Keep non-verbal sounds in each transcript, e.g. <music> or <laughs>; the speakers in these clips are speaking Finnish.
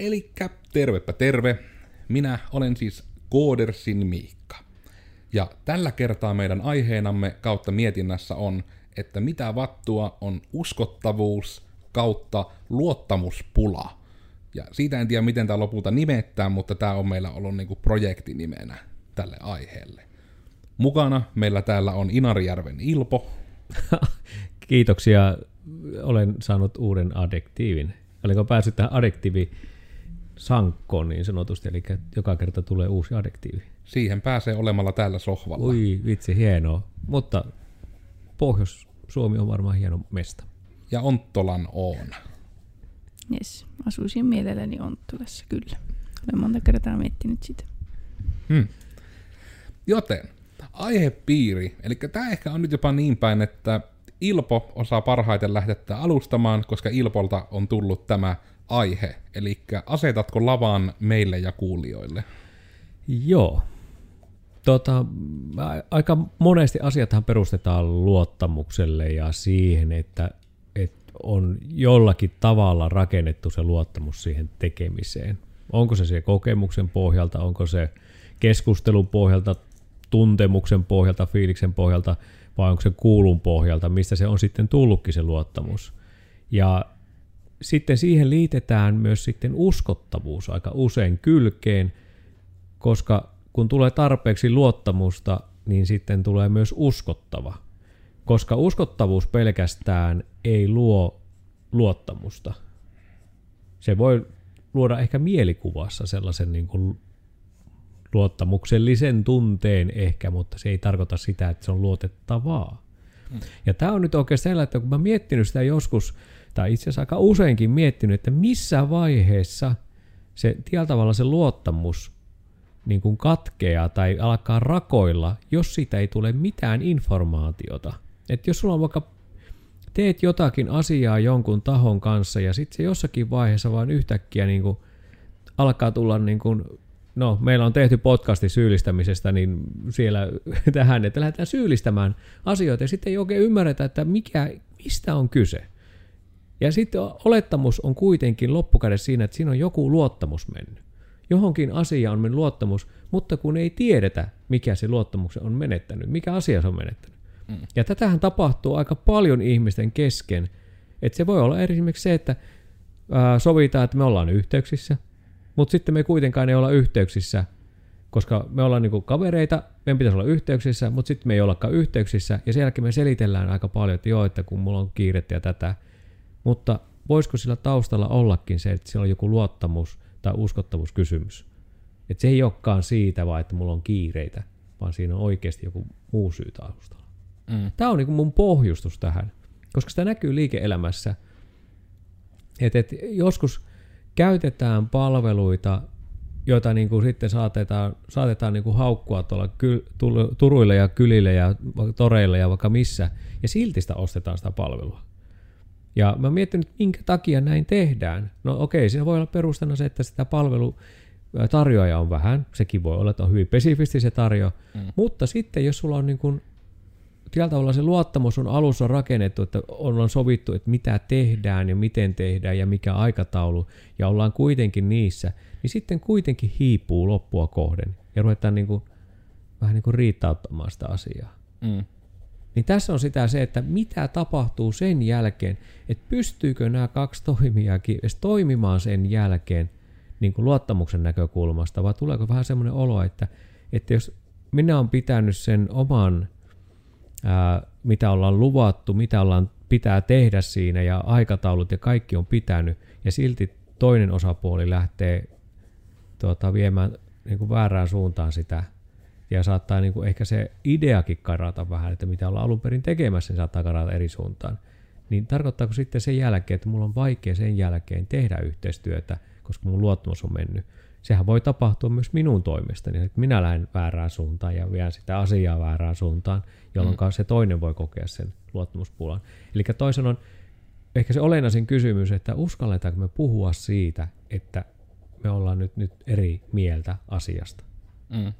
Elikkä tervepä terve. Minä olen siis Koodersin Miikka. Ja tällä kertaa meidän aiheenamme kautta mietinnässä on, että mitä vattua on uskottavuus kautta luottamuspula. Ja siitä en tiedä, miten tämä lopulta nimettää, mutta tämä on meillä ollut niinku projektinimenä tälle aiheelle. Mukana meillä täällä on Inarijärven Ilpo. <laughs> Kiitoksia. Olen saanut uuden adjektiivin. Oliko päässyt tähän adjektiivi sankkoon niin sanotusti, eli joka kerta tulee uusi adjektiivi. Siihen pääsee olemalla täällä sohvalla. Ui, vitsi, hienoa. Mutta Pohjois-Suomi on varmaan hieno mesta. Ja Onttolan on. Jes, asuisin mielelläni Onttolassa kyllä. Olen monta kertaa miettinyt sitä. Hmm. Joten, aihepiiri, eli tämä ehkä on nyt jopa niin päin, että Ilpo osaa parhaiten lähteä alustamaan, koska Ilpolta on tullut tämä aihe, eli asetatko lavan meille ja kuulijoille? Joo. Tota, aika monesti asiathan perustetaan luottamukselle ja siihen, että, että on jollakin tavalla rakennettu se luottamus siihen tekemiseen. Onko se se kokemuksen pohjalta, onko se keskustelun pohjalta, tuntemuksen pohjalta, fiiliksen pohjalta, vai onko se kuulun pohjalta, mistä se on sitten tullutkin se luottamus. Ja sitten siihen liitetään myös sitten uskottavuus aika usein kylkeen, koska kun tulee tarpeeksi luottamusta, niin sitten tulee myös uskottava. Koska uskottavuus pelkästään ei luo luottamusta. Se voi luoda ehkä mielikuvassa sellaisen niin kuin luottamuksellisen tunteen ehkä, mutta se ei tarkoita sitä, että se on luotettavaa. Hmm. Ja tämä on nyt oikein sellainen, että kun mä miettinyt sitä joskus, tai itse asiassa aika useinkin miettinyt, että missä vaiheessa se tietyllä tavalla se luottamus niin kuin katkeaa tai alkaa rakoilla, jos siitä ei tule mitään informaatiota. Että jos sulla on vaikka teet jotakin asiaa jonkun tahon kanssa ja sitten se jossakin vaiheessa vaan yhtäkkiä niin kuin alkaa tulla niin kuin no, meillä on tehty podcasti syyllistämisestä, niin siellä <laughs> tähän, että lähdetään syyllistämään asioita ja sitten ei oikein ymmärretä, että mikä, mistä on kyse. Ja sitten olettamus on kuitenkin loppukädessä siinä, että siinä on joku luottamus mennyt. Johonkin asiaan on mennyt luottamus, mutta kun ei tiedetä, mikä se luottamus on menettänyt, mikä asia se on menettänyt. Mm. Ja tätähän tapahtuu aika paljon ihmisten kesken. Että se voi olla esimerkiksi se, että ää, sovitaan, että me ollaan yhteyksissä, mutta sitten me kuitenkaan ei olla yhteyksissä, koska me ollaan niinku kavereita, meidän pitäisi olla yhteyksissä, mutta sitten me ei ollakaan yhteyksissä, ja sen jälkeen me selitellään aika paljon, että joo, että kun mulla on kiirettä ja tätä, mutta voisiko sillä taustalla ollakin se, että siellä on joku luottamus tai uskottavuuskysymys. Että se ei olekaan siitä vaan, että mulla on kiireitä, vaan siinä on oikeasti joku muu syy taustalla. Mm. Tämä on niin mun pohjustus tähän, koska sitä näkyy liike-elämässä, että, että joskus käytetään palveluita, joita niin kuin sitten saatetaan, saatetaan niin kuin haukkua tuolla kyl, turuille ja kylille ja toreille ja vaikka missä, ja silti sitä ostetaan sitä palvelua. Ja mä miettinyt, minkä takia näin tehdään. No okei, siinä voi olla perustana se, että sitä palvelu tarjoaja on vähän, sekin voi olla, että on hyvin spesifisti se tarjo, mm. mutta sitten jos sulla on niin kuin, tavalla se luottamus on alussa rakennettu, että ollaan sovittu, että mitä tehdään ja miten tehdään ja mikä aikataulu, ja ollaan kuitenkin niissä, niin sitten kuitenkin hiipuu loppua kohden ja ruvetaan niin kuin, vähän niin kuin riittauttamaan sitä asiaa. Mm. Niin tässä on sitä se, että mitä tapahtuu sen jälkeen, että pystyykö nämä kaksi toimijakin edes toimimaan sen jälkeen niin kuin luottamuksen näkökulmasta, vai tuleeko vähän semmoinen olo, että, että jos minä olen pitänyt sen oman, ää, mitä ollaan luvattu, mitä ollaan pitää tehdä siinä ja aikataulut ja kaikki on pitänyt, ja silti toinen osapuoli lähtee tuota, viemään niin kuin väärään suuntaan sitä ja saattaa niin kuin ehkä se ideakin karata vähän, että mitä ollaan alun perin tekemässä, niin saattaa karata eri suuntaan. Niin tarkoittaako sitten sen jälkeen, että mulla on vaikea sen jälkeen tehdä yhteistyötä, koska mun luottamus on mennyt. Sehän voi tapahtua myös minun toimestani, että minä lähden väärään suuntaan ja vien sitä asiaa väärään suuntaan, jolloin mm. se toinen voi kokea sen luottamuspulan. Eli toisen on ehkä se olennaisin kysymys, että uskalletaanko me puhua siitä, että me ollaan nyt, nyt eri mieltä asiasta. Mm.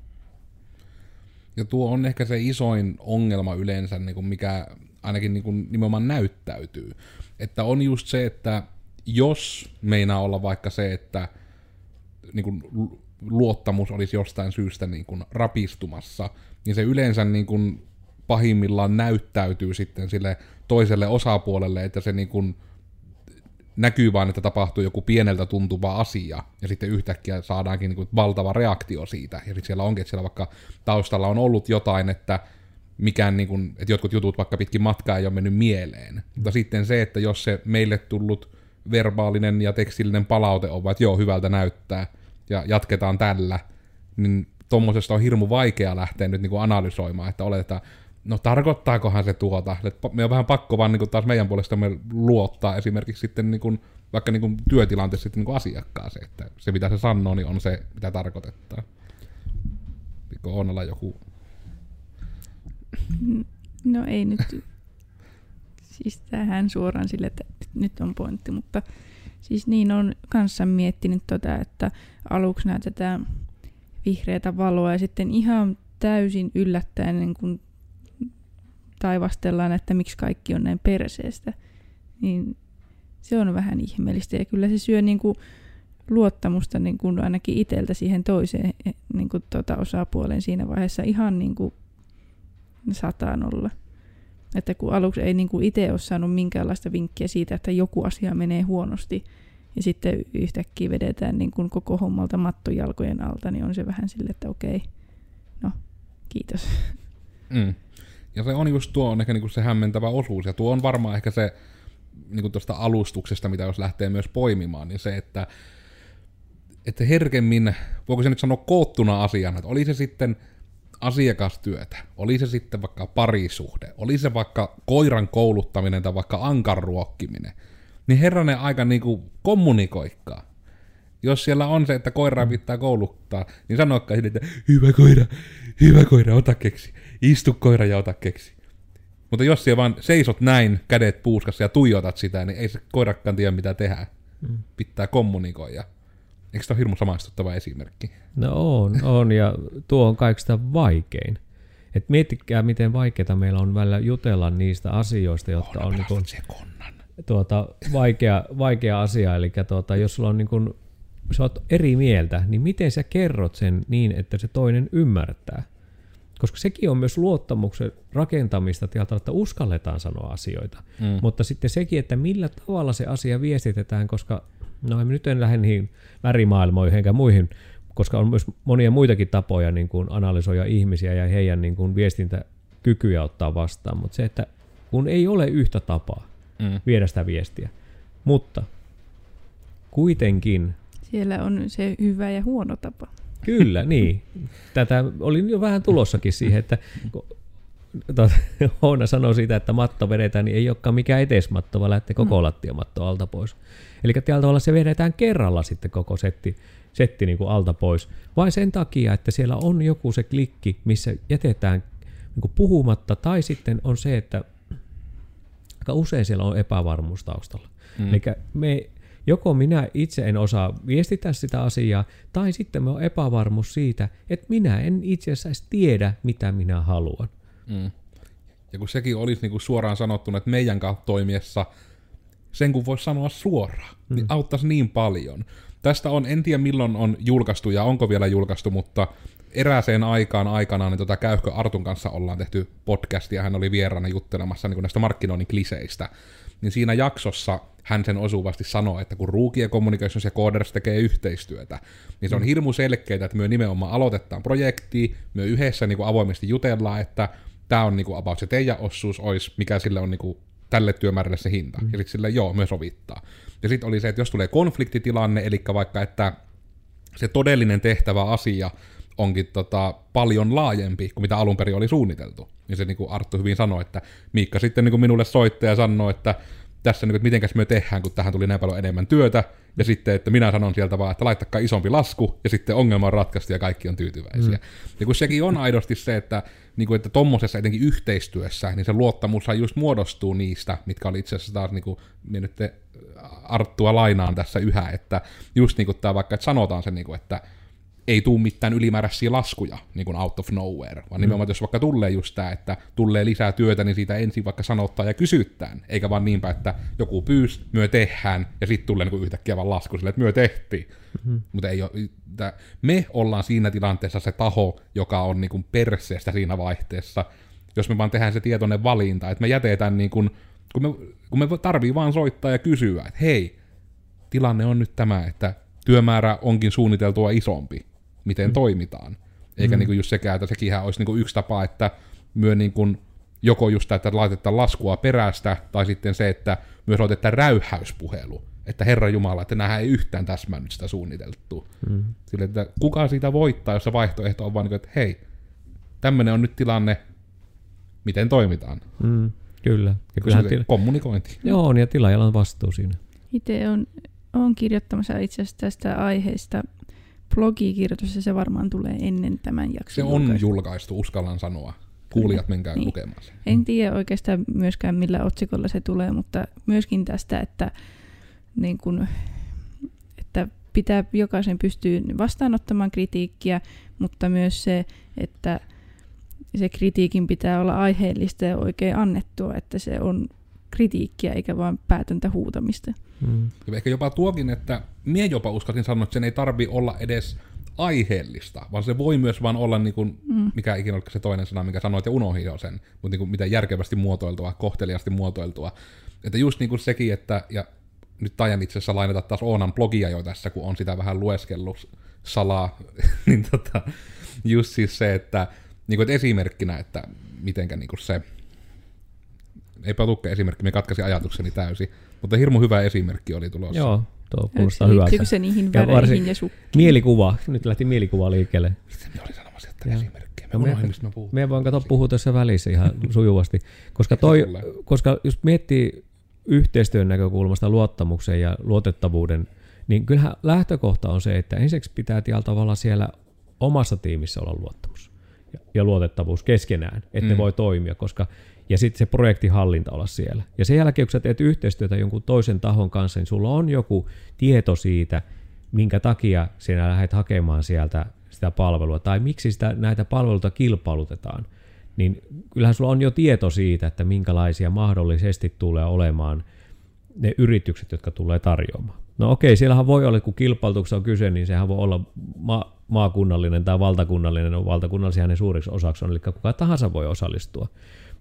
Ja tuo on ehkä se isoin ongelma yleensä, niin kuin mikä ainakin niin kuin nimenomaan näyttäytyy. Että on just se, että jos meinaa olla vaikka se, että niin kuin, luottamus olisi jostain syystä niin kuin, rapistumassa, niin se yleensä niin kuin, pahimmillaan näyttäytyy sitten sille toiselle osapuolelle, että se niin kuin, näkyy vaan, että tapahtuu joku pieneltä tuntuva asia, ja sitten yhtäkkiä saadaankin niin kuin valtava reaktio siitä, ja sitten siellä onkin, että siellä vaikka taustalla on ollut jotain, että mikään, niin kuin, että jotkut jutut vaikka pitkin matkaa ei ole mennyt mieleen. Mutta sitten se, että jos se meille tullut verbaalinen ja tekstillinen palaute on, että joo, hyvältä näyttää, ja jatketaan tällä, niin tuommoisesta on hirmu vaikea lähteä nyt niin kuin analysoimaan, että oletetaan, no tarkoittaakohan se tuota, että me on vähän pakko vaan niin kuin taas meidän puolestamme luottaa esimerkiksi sitten niin kuin, vaikka niin kuin työtilanteessa sitten niin kuin asiakkaaseen, että se mitä se sanoo, niin on se, mitä tarkoittaa. Pikko Oonalla joku... No ei nyt, siis tähän suoraan sille, että nyt on pointti, mutta siis niin on kanssa miettinyt tota, että aluksi näytetään vihreätä valoa ja sitten ihan täysin yllättäen niin kun taivastellaan, että miksi kaikki on näin perseestä, niin se on vähän ihmeellistä. Ja kyllä se syö niin kuin luottamusta niin kuin ainakin itseltä siihen toiseen eh, niin kuin tuota osapuolen siinä vaiheessa ihan niin kuin sataan olla. Että kun aluksi ei niin kuin itse ole saanut minkäänlaista vinkkiä siitä, että joku asia menee huonosti, ja sitten yhtäkkiä vedetään niin kuin koko hommalta mattojalkojen alta, niin on se vähän sille, että okei, no kiitos. Mm. Ja se on just tuo on ehkä niinku se hämmentävä osuus, ja tuo on varmaan ehkä se niinku tuosta alustuksesta, mitä jos lähtee myös poimimaan, niin se, että, että herkemmin, voiko se nyt sanoa koottuna asiana, että oli se sitten asiakastyötä, oli se sitten vaikka parisuhde, oli se vaikka koiran kouluttaminen tai vaikka ankan ruokkiminen, niin herranen aika niinku kommunikoikkaa. Jos siellä on se, että koiraa pitää kouluttaa, niin sanokaa sille, että hyvä koira, hyvä koira, ota keksi. Istu koira ja ota keksi. Mutta jos siellä vaan seisot näin, kädet puuskassa ja tuijotat sitä, niin ei se koirakkaan tiedä mitä tehdä. Mm. Pitää kommunikoida. Eikö se ole hirmu samaistuttava esimerkki? No on, on ja tuo on kaikista vaikein. Et miettikää, miten vaikeaa meillä on välillä jutella niistä asioista, jotka on, on niin kuin, tuota, vaikea, vaikea asia. Eli tuota, jos sulla on niin kuin, sä oot eri mieltä, niin miten sä kerrot sen niin, että se toinen ymmärtää? Koska sekin on myös luottamuksen rakentamista että uskalletaan sanoa asioita. Mm. Mutta sitten sekin, että millä tavalla se asia viestitetään, koska no nyt en lähde niihin värimaailmoihin enkä muihin, koska on myös monia muitakin tapoja niin kuin analysoida ihmisiä ja heidän niin kuin viestintäkykyjä ottaa vastaan. Mutta se, että kun ei ole yhtä tapaa mm. viedä sitä viestiä, mutta kuitenkin... Siellä on se hyvä ja huono tapa. Kyllä, niin. Tätä oli jo vähän tulossakin siihen, että Hoona sanoi siitä, että matto vedetään, niin ei olekaan mikään etesmatto, vaan lähtee koko mm. lattiamatto alta pois. Eli tällä tavalla se vedetään kerralla sitten koko setti, setti niin kuin alta pois. Vain sen takia, että siellä on joku se klikki, missä jätetään niin kuin puhumatta, tai sitten on se, että aika usein siellä on epävarmuus taustalla. Mm. Eli me joko minä itse en osaa viestittää sitä asiaa, tai sitten me on epävarmuus siitä, että minä en itse asiassa edes tiedä, mitä minä haluan. Mm. Ja kun sekin olisi niin kuin suoraan sanottuna, että meidän kautta toimiessa sen kun voisi sanoa suoraan, mm. niin auttaisi niin paljon. Tästä on, en tiedä milloin on julkaistu ja onko vielä julkaistu, mutta erääseen aikaan aikanaan niin tota Käyhkö Artun kanssa ollaan tehty podcast ja hän oli vieraana juttelemassa niin näistä markkinoinnin kliseistä. Niin siinä jaksossa hän sen osuvasti sanoi, että kun Ruukia Communications ja Coders tekee yhteistyötä, niin se on mm. hirmu selkeää, että me nimenomaan aloitetaan projekti, me yhdessä niin kuin avoimesti jutellaan, että tämä on niin kuin about se teidän osuus olisi, mikä sille on niin kuin tälle työmäärälle se hinta. Mm. Ja sitten sille joo, me sovittaa. Ja sitten oli se, että jos tulee konfliktitilanne, eli vaikka että se todellinen tehtävä asia onkin tota, paljon laajempi kuin mitä alun perin oli suunniteltu. Niin se niin kuin Arttu hyvin sanoi, että Miikka sitten niin kuin minulle soitti ja sanoi, että tässä, niin että mitenkäs me tehdään, kun tähän tuli näin paljon enemmän työtä, ja sitten, että minä sanon sieltä vaan, että laittakaa isompi lasku, ja sitten ongelma on ratkaistu ja kaikki on tyytyväisiä. Mm. Ja kun sekin on aidosti se, että, niin kuin, että tommosessa etenkin yhteistyössä, niin se luottamushan just muodostuu niistä, mitkä oli itse asiassa taas, niin kuin, nyt Arttua lainaan tässä yhä, että just niin kuin tämä vaikka, että sanotaan se, niin kuin, että ei tuu mitään ylimääräisiä laskuja niin kuin out of nowhere, vaan nimenomaan, jos vaikka tulee just tämä, että tulee lisää työtä, niin siitä ensin vaikka sanottaa ja kysyttään, eikä vaan niinpä, että joku pyys, myö tehdään, ja sitten tulee niin yhtäkkiä vaan lasku sille, että myö tehtiin. Mm-hmm. Mutta ei ole, että me ollaan siinä tilanteessa se taho, joka on niin kuin perseestä siinä vaihteessa, jos me vaan tehdään se tietoinen valinta, että me jätetään niin kuin, kun me, kun me tarvii vaan soittaa ja kysyä, että hei, tilanne on nyt tämä, että työmäärä onkin suunniteltua isompi, miten mm. toimitaan. Eikä mm. niin kuin just sekään, että sekinhän olisi niin kuin yksi tapa, että myö niin kuin joko just että laitetaan laskua perästä, tai sitten se, että myös otetaan räyhäyspuhelu. Että Herra Jumala, että nämähän ei yhtään täsmännyt sitä suunniteltua. Mm. Sille, että kuka siitä voittaa, jos se vaihtoehto on vaan niin kuin, että hei, tämmöinen on nyt tilanne, miten toimitaan. Mm, kyllä. Ja kyllähän tila- kommunikointi. Joo, ja tilaajalla on vastuu siinä. Itse on, on kirjoittamassa itse asiassa tästä aiheesta blogikirjoitus, ja se varmaan tulee ennen tämän jakson Se on julkaistu, uskallan sanoa. Kuulijat, menkää niin. lukemaan sen. En tiedä oikeastaan myöskään millä otsikolla se tulee, mutta myöskin tästä, että, niin kun, että pitää jokaisen pystyä vastaanottamaan kritiikkiä, mutta myös se, että se kritiikin pitää olla aiheellista ja oikein annettua, että se on kritiikkiä eikä vain päätöntä huutamista. Mm. Ehkä jopa tuokin, että mie jopa uskalsin sanoa, että sen ei tarvi olla edes aiheellista, vaan se voi myös vaan olla, niin kuin, mm. mikä ikinä se toinen sana, mikä sanoit ja unohdin jo sen, mutta niin kuin, mitä järkevästi muotoiltua, kohteliasti muotoiltua. Että just niin kuin sekin, että, ja nyt tajan itse asiassa lainata taas Oonan blogia jo tässä, kun on sitä vähän lueskellut salaa, <laughs> niin tota, just siis se, että, niin kuin, että esimerkkinä, että mitenkä niin kuin se, eipä tukke esimerkki, me katkaisin ajatukseni täysin, mutta hirmu hyvä esimerkki oli tulossa. Joo, tuo kuulostaa hyvältä. se niihin väreihin ja, ja Mielikuva, nyt lähti mielikuva liikkeelle. Sitten me oli sanomassa, että esimerkkejä. Me, me, mistä me. Me voin katsoa puhua tässä välissä ihan <laughs> sujuvasti, koska, toi, koska jos miettii yhteistyön näkökulmasta luottamuksen ja luotettavuuden, niin kyllähän lähtökohta on se, että ensiksi pitää tällä tavalla siellä omassa tiimissä olla luottamus ja luotettavuus keskenään, että mm. ne voi toimia, koska ja sitten se projektihallinta olla siellä. Ja sen jälkeen, kun sä teet yhteistyötä jonkun toisen tahon kanssa, niin sulla on joku tieto siitä, minkä takia sinä lähdet hakemaan sieltä sitä palvelua, tai miksi sitä, näitä palveluita kilpailutetaan, niin kyllähän sulla on jo tieto siitä, että minkälaisia mahdollisesti tulee olemaan ne yritykset, jotka tulee tarjoamaan. No okei, siellähän voi olla, kun kilpailutuksessa on kyse, niin sehän voi olla ma- maakunnallinen tai valtakunnallinen, no valtakunnallisia ne suuriksi osaksi on, eli kuka tahansa voi osallistua.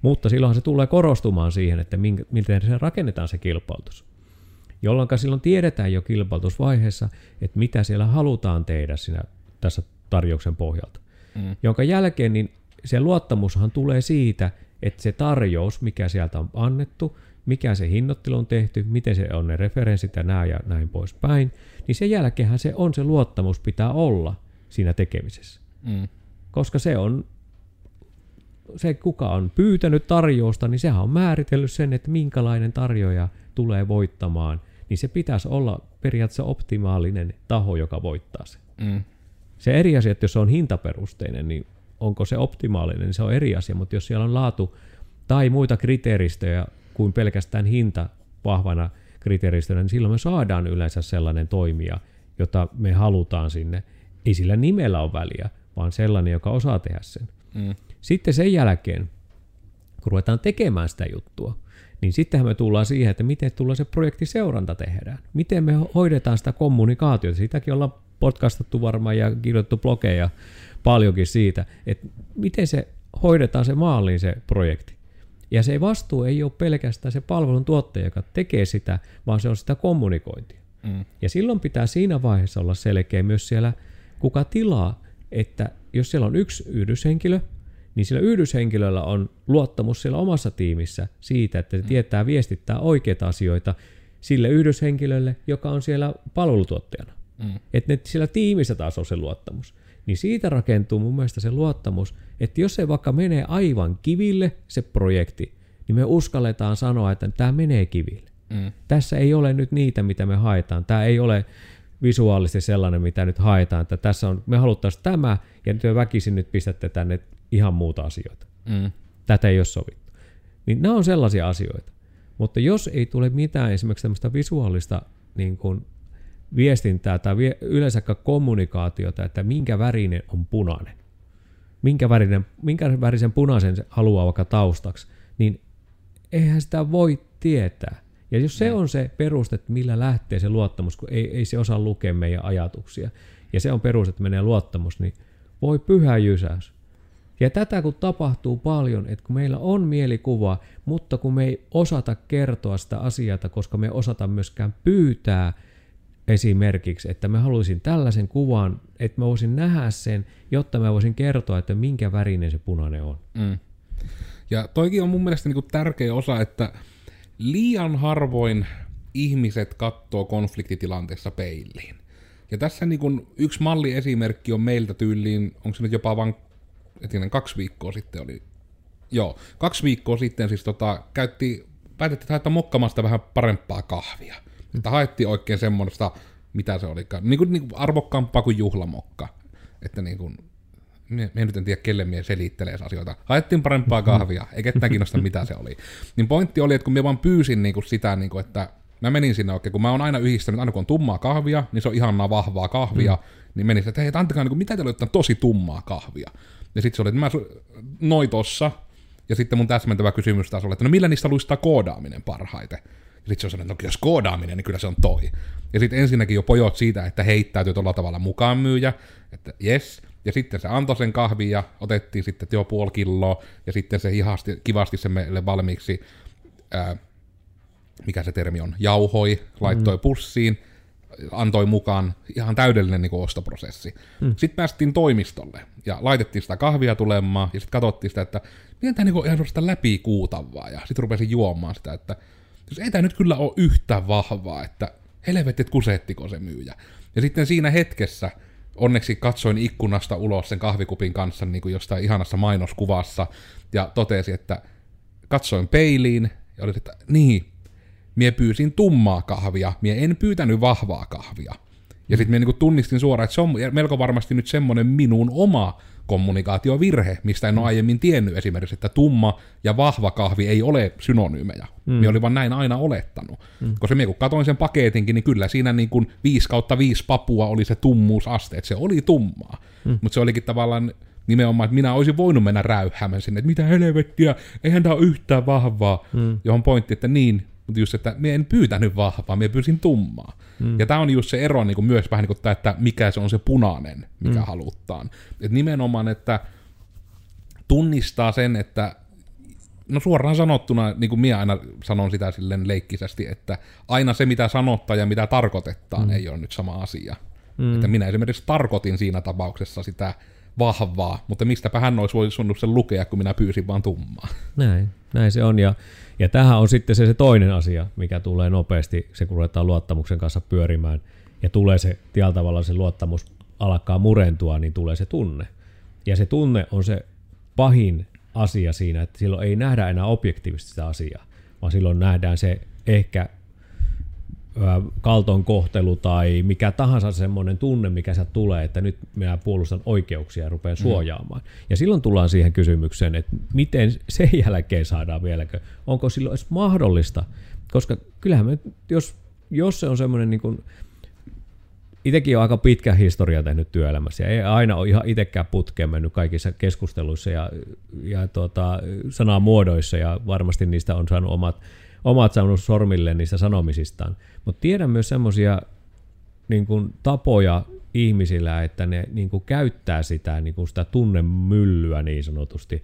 Mutta silloinhan se tulee korostumaan siihen, että minkä, miten se rakennetaan se kilpailutus. Jolloin silloin tiedetään jo kilpailutusvaiheessa, että mitä siellä halutaan tehdä siinä, tässä tarjouksen pohjalta. Mm. Jonka jälkeen niin se luottamushan tulee siitä, että se tarjous, mikä sieltä on annettu, mikä se hinnoittelu on tehty, miten se on ne referenssit ja nämä ja näin poispäin, niin sen jälkeenhän se on se luottamus pitää olla siinä tekemisessä. Mm. Koska se on se, kuka on pyytänyt tarjousta, niin sehän on määritellyt sen, että minkälainen tarjoaja tulee voittamaan, niin se pitäisi olla periaatteessa optimaalinen taho, joka voittaa sen. Mm. Se eri asia, että jos se on hintaperusteinen, niin onko se optimaalinen, niin se on eri asia, mutta jos siellä on laatu tai muita kriteeristöjä kuin pelkästään hinta vahvana kriteeristönä, niin silloin me saadaan yleensä sellainen toimija, jota me halutaan sinne. Ei sillä nimellä ole väliä, vaan sellainen, joka osaa tehdä sen. Mm. Sitten sen jälkeen, kun ruvetaan tekemään sitä juttua, niin sittenhän me tullaan siihen, että miten tullaan se projektiseuranta tehdään. Miten me hoidetaan sitä kommunikaatiota. Sitäkin ollaan podcastattu varmaan ja kirjoitettu blogeja paljonkin siitä, että miten se hoidetaan se maaliin se projekti. Ja se vastuu ei ole pelkästään se palvelun tuottaja, joka tekee sitä, vaan se on sitä kommunikointia. Mm. Ja silloin pitää siinä vaiheessa olla selkeä myös siellä, kuka tilaa, että jos siellä on yksi yhdyshenkilö, niin sillä yhdyshenkilöllä on luottamus siellä omassa tiimissä siitä, että se mm. tietää viestittää oikeita asioita sille yhdyshenkilölle, joka on siellä palvelutuottajana. Mm. Että ne, sillä tiimissä taas on se luottamus. Niin siitä rakentuu mun mielestä se luottamus, että jos se vaikka menee aivan kiville se projekti, niin me uskalletaan sanoa, että tämä menee kiville. Mm. Tässä ei ole nyt niitä, mitä me haetaan. Tämä ei ole visuaalisesti sellainen, mitä nyt haetaan, että tässä on, me haluttaisiin tämä, ja nyt väkisin nyt pistätte tänne ihan muuta asioita. Mm. Tätä ei ole sovittu. Niin nämä on sellaisia asioita. Mutta jos ei tule mitään esimerkiksi tämmöistä visuaalista niin kuin viestintää tai vie, yleensäkään kommunikaatiota, että minkä värinen on punainen, minkä, värinen, minkä värisen punaisen se haluaa vaikka taustaksi, niin eihän sitä voi tietää. Ja jos se on se peruste, että millä lähtee se luottamus, kun ei, ei se osaa lukea meidän ajatuksia, ja se on peruste, että menee luottamus, niin voi pyhä jysäys. Ja tätä kun tapahtuu paljon, että kun meillä on mielikuva, mutta kun me ei osata kertoa sitä asiaa, koska me ei osata myöskään pyytää esimerkiksi, että mä haluaisin tällaisen kuvan, että mä voisin nähdä sen, jotta mä voisin kertoa, että minkä värinen se punainen on. Mm. Ja toikin on mun mielestä niinku tärkeä osa, että liian harvoin ihmiset katsoo konfliktitilanteessa peiliin. Ja tässä niin yksi malliesimerkki on meiltä tyyliin, onko se nyt jopa vain etinen kaksi viikkoa sitten oli, joo, kaksi viikkoa sitten siis tota, käytti, päätettiin haettaa mokkamasta vähän parempaa kahvia. Mm. Että haettiin oikein semmoista, mitä se oli, niin kuin, niin kuin arvokkaampaa kuin juhlamokka. Että niin kuin, me, me nyt en tiedä, kelle mie selittelee asioita. Haettiin parempaa kahvia, ei ketään kiinnosta mitä se oli. Niin pointti oli, että kun me vaan pyysin niin kuin sitä, niin kuin, että mä menin sinne oikein, kun mä oon aina yhdistänyt, aina kun on tummaa kahvia, niin se on ihanaa vahvaa kahvia, mm. niin menin että hei, antakaa, niin kuin, mitä teillä on tosi tummaa kahvia. Ja sitten se oli, että mä noin tossa, ja sitten mun täsmentävä kysymys taas oli, että no millä niistä luistaa koodaaminen parhaiten? Ja sitten se on sellainen, että no, jos koodaaminen, niin kyllä se on toi. Ja sitten ensinnäkin jo pojot siitä, että heittäytyy tuolla tavalla mukaan myyjä, että yes. Ja sitten se antoi sen kahvin ja otettiin sitten jo puoli kiloa, ja sitten se hihasti, kivasti se meille valmiiksi, ää, mikä se termi on, jauhoi, laittoi mm. pussiin, antoi mukaan ihan täydellinen niin ostoprosessi. Hmm. Sitten päästiin toimistolle ja laitettiin sitä kahvia tulemaan ja sitten katsottiin sitä, että miten tämä niin ihan sitä läpi kuutavaa ja sitten rupesin juomaan sitä, että jos ei tämä nyt kyllä ole yhtä vahvaa, että helvetti, että kusettiko se myyjä. Ja sitten siinä hetkessä onneksi katsoin ikkunasta ulos sen kahvikupin kanssa niin kuin jostain ihanassa mainoskuvassa ja totesi, että katsoin peiliin ja oli, että niin, mie pyysin tummaa kahvia, mie en pyytänyt vahvaa kahvia. Ja sitten mie niinku tunnistin suoraan, että se on melko varmasti nyt semmoinen minun oma kommunikaatiovirhe, mistä en ole aiemmin tiennyt esimerkiksi, että tumma ja vahva kahvi ei ole synonyymejä. Mm. Mie olin vaan näin aina olettanut. Mm. Koska mie kun katoin sen paketinkin, niin kyllä siinä niin kuin 5 kautta 5 papua oli se tummuusaste, että se oli tummaa. Mm. Mutta se olikin tavallaan nimenomaan, että minä olisin voinut mennä räyhäämään sinne, että mitä helvettiä, eihän tämä ole yhtään vahvaa. Mm. Johon pointti, että niin, mutta just, että me en pyytänyt vahvaa, me pyysin tummaa. Mm. Ja tämä on just se ero niin kuin myös vähän niin kuin tämä, että mikä se on se punainen, mikä mm. halutaan. Et nimenomaan, että tunnistaa sen, että no suoraan sanottuna, niin kuin minä aina sanon sitä silleen leikkisästi, että aina se mitä sanottaa ja mitä tarkoitetaan mm. ei ole nyt sama asia. Mm. Että minä esimerkiksi tarkoitin siinä tapauksessa sitä vahvaa, mutta mistäpä hän olisi voinut sen lukea, kun minä pyysin vaan tummaa. Näin, näin se on. Ja, ja tähän on sitten se, se toinen asia, mikä tulee nopeasti, se kun ruvetaan luottamuksen kanssa pyörimään, ja tulee se tällä tavalla se luottamus alkaa murentua, niin tulee se tunne. Ja se tunne on se pahin asia siinä, että silloin ei nähdä enää objektiivisesti sitä asiaa, vaan silloin nähdään se ehkä kalton kohtelu tai mikä tahansa semmoinen tunne, mikä sieltä tulee, että nyt minä puolustan oikeuksia ja rupean mm. suojaamaan. Mm. Ja silloin tullaan siihen kysymykseen, että miten sen <laughs> jälkeen saadaan vieläkö, onko silloin edes mahdollista, koska kyllähän me, jos, jos se on semmoinen niin kuin, itsekin on aika pitkä historia tehnyt työelämässä ja ei aina ole ihan itsekään putkeen mennyt kaikissa keskusteluissa ja, ja tuota, sanamuodoissa ja varmasti niistä on saanut omat omat saanut sormille niistä sanomisistaan. Mutta tiedän myös semmoisia niin tapoja ihmisillä, että ne niin kuin käyttää sitä, niin kuin sitä tunnemyllyä niin sanotusti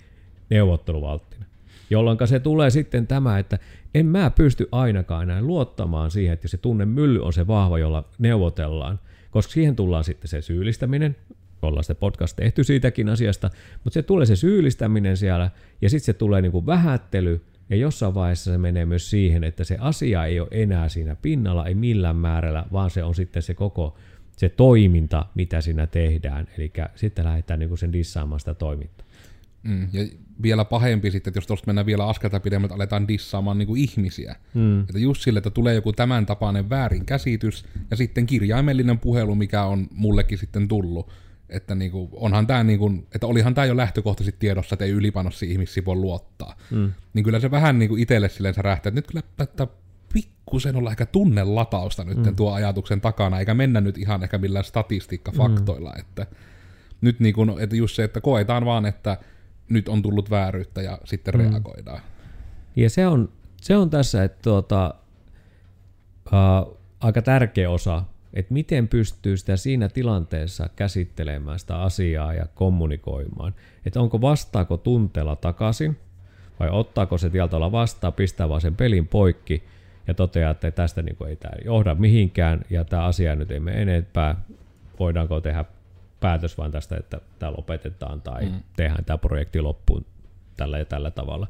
neuvotteluvalttina. Jolloin se tulee sitten tämä, että en mä pysty ainakaan enää luottamaan siihen, että se tunnemylly on se vahva, jolla neuvotellaan, koska siihen tullaan sitten se syyllistäminen, ollaan se podcast tehty siitäkin asiasta, mutta se tulee se syyllistäminen siellä, ja sitten se tulee niin kuin vähättely, ja jossain vaiheessa se menee myös siihen, että se asia ei ole enää siinä pinnalla, ei millään määrällä, vaan se on sitten se koko se toiminta, mitä siinä tehdään. Eli sitten lähdetään niin sen dissaamaan sitä toimintaa. Mm, ja vielä pahempi sitten, että jos tuosta mennään vielä askelta pidemmältä, aletaan dissaamaan niin kuin ihmisiä. Mm. Että just sille, että tulee joku tämän tapainen väärin käsitys, ja sitten kirjaimellinen puhelu, mikä on mullekin sitten tullut, että niinku, onhan tämä niinku, että olihan tämä jo lähtökohtaisesti tiedossa, että ei ylipanossi ihmisiä voi luottaa. Mm. Niin kyllä se vähän niinku itselle silleen rähtää, että nyt kyllä että pikkusen olla ehkä tunnelatausta nyt mm. tuo ajatuksen takana, eikä mennä nyt ihan ehkä millään statistiikkafaktoilla, mm. että nyt niin kuin, että just se, että koetaan vaan, että nyt on tullut vääryyttä ja sitten mm. reagoidaan. Ja se on, se on tässä, että tuota, uh, aika tärkeä osa, että miten pystyy sitä siinä tilanteessa käsittelemään sitä asiaa ja kommunikoimaan. Että onko vastaako tunteella takaisin, vai ottaako se tieltä olla vastaan, pistää vaan sen pelin poikki ja toteaa, että tästä niin ei tämä johda mihinkään ja tämä asia nyt ei mene enempää, voidaanko tehdä päätös vaan tästä, että tämä lopetetaan tai mm. tehdään tämä projekti loppuun tällä ja tällä tavalla.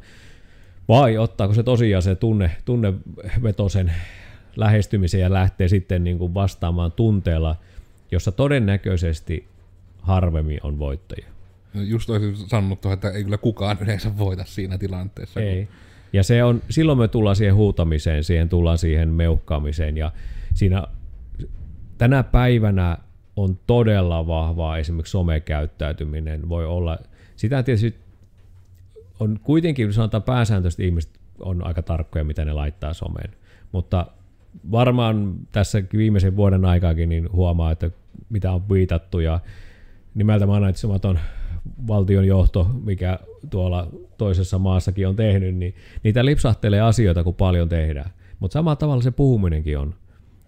Vai ottaako se tosiaan se tunne, tunnevetosen lähestymisen ja lähtee sitten niin kuin vastaamaan tunteella, jossa todennäköisesti harvemmin on voittajia. No just olisin sanonut, että ei kyllä kukaan yleensä voita siinä tilanteessa. Ei. Ja se on, silloin me tullaan siihen huutamiseen, siihen tullaan siihen meuhkaamiseen ja siinä tänä päivänä on todella vahvaa esimerkiksi somekäyttäytyminen. Voi olla, sitä tietysti on kuitenkin, sanotaan pääsääntöisesti ihmiset on aika tarkkoja, mitä ne laittaa someen. Mutta varmaan tässä viimeisen vuoden aikaakin niin huomaa, että mitä on viitattu ja nimeltä mainitsematon valtion johto, mikä tuolla toisessa maassakin on tehnyt, niin niitä lipsahtelee asioita, kun paljon tehdään. Mutta samalla tavalla se puhuminenkin on.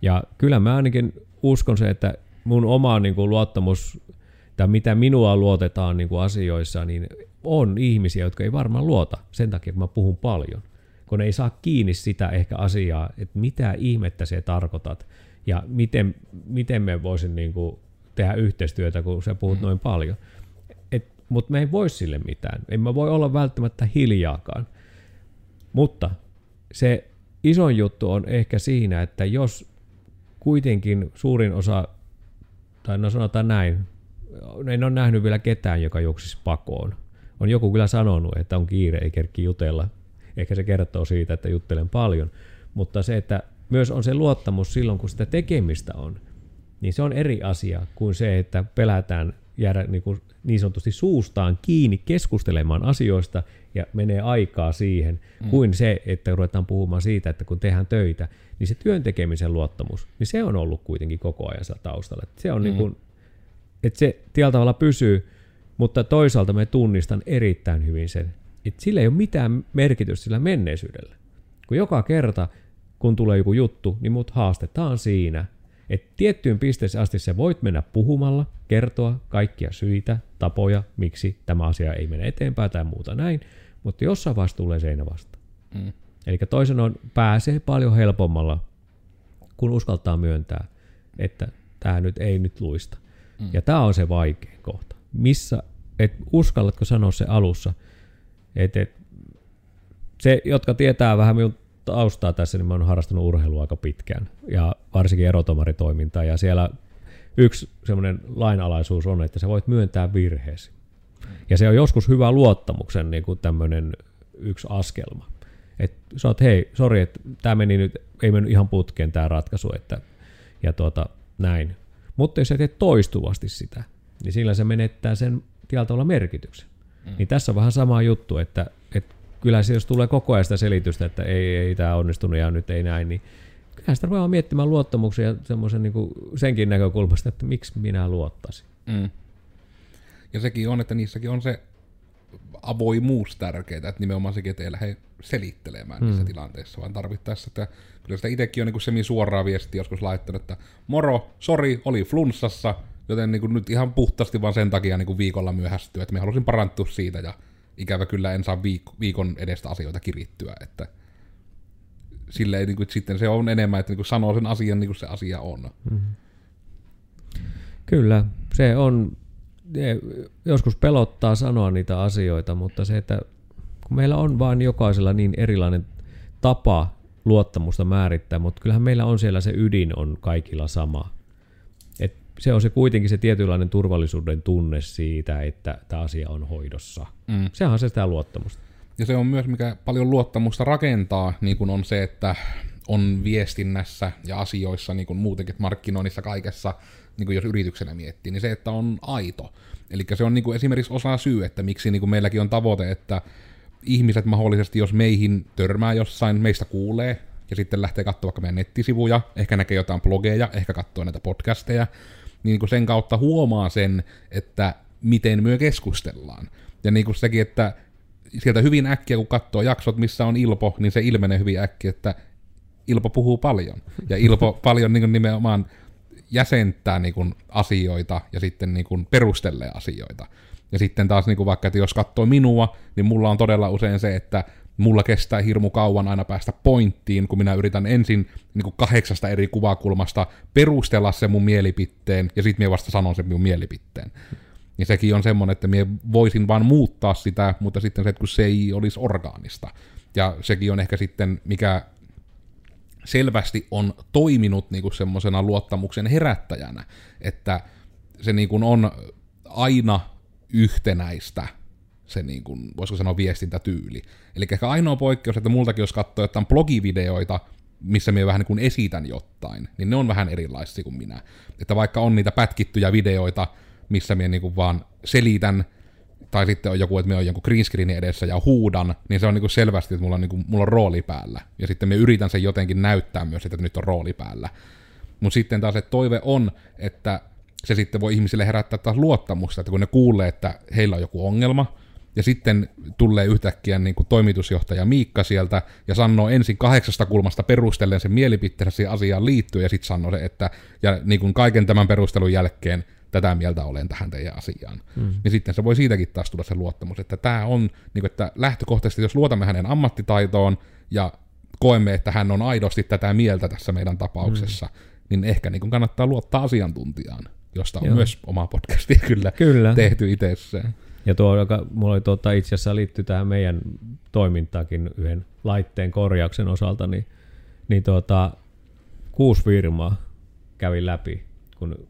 Ja kyllä mä ainakin uskon se, että mun oma niin kuin luottamus, tai mitä minua luotetaan niin kuin asioissa, niin on ihmisiä, jotka ei varmaan luota sen takia, että mä puhun paljon. Kun ei saa kiinni sitä ehkä asiaa, että mitä ihmettä se tarkoitat, ja miten, miten me voisin niin kuin tehdä yhteistyötä, kun sä puhut mm. noin paljon mutta me ei voi sille mitään. En mä voi olla välttämättä hiljaakaan. Mutta se isoin juttu on ehkä siinä, että jos kuitenkin suurin osa, tai no sanotaan näin, en ole nähnyt vielä ketään, joka juoksisi pakoon. On joku kyllä sanonut, että on kiire, ei kerki jutella. Ehkä se kertoo siitä, että juttelen paljon. Mutta se, että myös on se luottamus silloin, kun sitä tekemistä on, niin se on eri asia kuin se, että pelätään jäädä niin, kuin niin sanotusti suustaan kiinni keskustelemaan asioista ja menee aikaa siihen, mm. kuin se, että ruvetaan puhumaan siitä, että kun tehdään töitä, niin se työntekemisen luottamus, niin se on ollut kuitenkin koko ajan taustalla. Että se on mm. niin kuin, että se tietyllä tavalla pysyy, mutta toisaalta me tunnistan erittäin hyvin sen, että sillä ei ole mitään merkitystä sillä menneisyydellä. Kun joka kerta, kun tulee joku juttu, niin mut haastetaan siinä, että tiettyyn pisteeseen asti sä voit mennä puhumalla, kertoa kaikkia syitä, tapoja, miksi tämä asia ei mene eteenpäin tai muuta näin, mutta jossain vaiheessa tulee seinä vasta. Mm. Eli toisen on pääsee paljon helpommalla, kun uskaltaa myöntää, että tämä nyt ei nyt luista. Mm. Ja tämä on se vaikein kohta. Missä, et uskallatko sanoa se alussa, että et, se, jotka tietää vähän minun taustaa tässä, niin mä oon harrastanut urheilua aika pitkään ja varsinkin erotomaritoimintaa ja siellä yksi semmoinen lainalaisuus on, että sä voit myöntää virheesi. Ja se on joskus hyvä luottamuksen niin kuin tämmöinen yksi askelma. Että sä oot, hei, sori, että tämä meni nyt, ei mennyt ihan putkeen tämä ratkaisu, että, ja tuota, näin. Mutta jos sä teet toistuvasti sitä, niin sillä se menettää sen tietyllä merkityksen. Mm. Niin tässä on vähän sama juttu, että, että kyllä se, jos tulee koko ajan sitä selitystä, että ei, ei tämä onnistunut ja nyt ei näin, niin kyllä sitä voidaan miettimään luottamuksia ja semmoisen niin kuin senkin näkökulmasta, että miksi minä luottaisin. Mm. Ja sekin on, että niissäkin on se avoimuus tärkeää, että nimenomaan sekin, että ei lähde selittelemään mm. niissä tilanteissa, vaan tarvittaessa, että kyllä sitä itsekin on niin semi suoraa viestiä joskus laittanut, että moro, sori, oli flunssassa, joten niin kuin nyt ihan puhtaasti vaan sen takia niin kuin viikolla myöhästyy, että me halusin parantua siitä ja ikävä kyllä en saa viik- viikon edestä asioita kirittyä, että sille ei, niin kuin, sitten se on enemmän, että niin kuin sanoo sen asian niin kuin se asia on. Mm-hmm. Kyllä, se on, joskus pelottaa sanoa niitä asioita, mutta se, että kun meillä on vain jokaisella niin erilainen tapa luottamusta määrittää, mutta kyllähän meillä on siellä se ydin on kaikilla sama se on se kuitenkin se tietynlainen turvallisuuden tunne siitä, että tämä asia on hoidossa. Mm. Sehän on se sitä luottamusta. Ja se on myös, mikä paljon luottamusta rakentaa, niin kuin on se, että on viestinnässä ja asioissa, niin kuin muutenkin markkinoinnissa kaikessa, niin kuin jos yrityksenä miettii, niin se, että on aito. Eli se on niin kuin esimerkiksi osa syy, että miksi niin kuin meilläkin on tavoite, että ihmiset mahdollisesti, jos meihin törmää jossain, meistä kuulee, ja sitten lähtee katsoa vaikka meidän nettisivuja, ehkä näkee jotain blogeja, ehkä katsoo näitä podcasteja, niin kuin sen kautta huomaa sen, että miten myö keskustellaan. Ja niin kuin sekin, että sieltä hyvin äkkiä, kun katsoo jaksot, missä on Ilpo, niin se ilmenee hyvin äkkiä, että Ilpo puhuu paljon. Ja Ilpo <laughs> paljon niin kuin nimenomaan jäsentää niin kuin asioita ja sitten niin kuin perustelee asioita. Ja sitten taas niin kuin vaikka, että jos katsoo minua, niin mulla on todella usein se, että mulla kestää hirmu kauan aina päästä pointtiin, kun minä yritän ensin niin kuin kahdeksasta eri kuvakulmasta perustella se mun mielipitteen, ja sitten minä vasta sanon sen mun mielipitteen. Ja sekin on semmoinen, että minä voisin vaan muuttaa sitä, mutta sitten se, että kun se ei olisi orgaanista. Ja sekin on ehkä sitten, mikä selvästi on toiminut niin kuin semmoisena luottamuksen herättäjänä, että se niin kuin on aina yhtenäistä se niin kuin, voisiko sanoa viestintätyyli. Eli ehkä ainoa poikkeus, että multakin jos katsoo jotain blogivideoita, missä minä vähän niin kuin esitän jotain, niin ne on vähän erilaisia kuin minä. Että vaikka on niitä pätkittyjä videoita, missä minä niin kuin vaan selitän, tai sitten on joku, että minä olen jonkun green screenin edessä ja huudan, niin se on niin kuin selvästi, että mulla on, niin kuin, mulla on rooli päällä. Ja sitten minä yritän sen jotenkin näyttää myös, että nyt on rooli päällä. Mutta sitten taas se toive on, että se sitten voi ihmisille herättää taas luottamusta, että kun ne kuulee, että heillä on joku ongelma, ja sitten tulee yhtäkkiä niin kuin toimitusjohtaja Miikka sieltä ja sanoo ensin kahdeksasta kulmasta perustellen sen mielipiteensä siihen asiaan liittyen ja sitten sanoo se, että ja niin kuin kaiken tämän perustelun jälkeen tätä mieltä olen tähän teidän asiaan. Mm. Niin sitten se voi siitäkin taas tulla se luottamus, että tämä on, niin kuin, että lähtökohtaisesti jos luotamme hänen ammattitaitoon ja koemme, että hän on aidosti tätä mieltä tässä meidän tapauksessa, mm. niin ehkä niin kuin kannattaa luottaa asiantuntijaan, josta on Joo. myös oma podcasti kyllä, kyllä. tehty itsessään. Ja tuo, joka mulla oli tuota, itse asiassa liittyy tähän meidän toimintaakin yhden laitteen korjauksen osalta, niin, niin tuota, kuusi firmaa kävi läpi, kun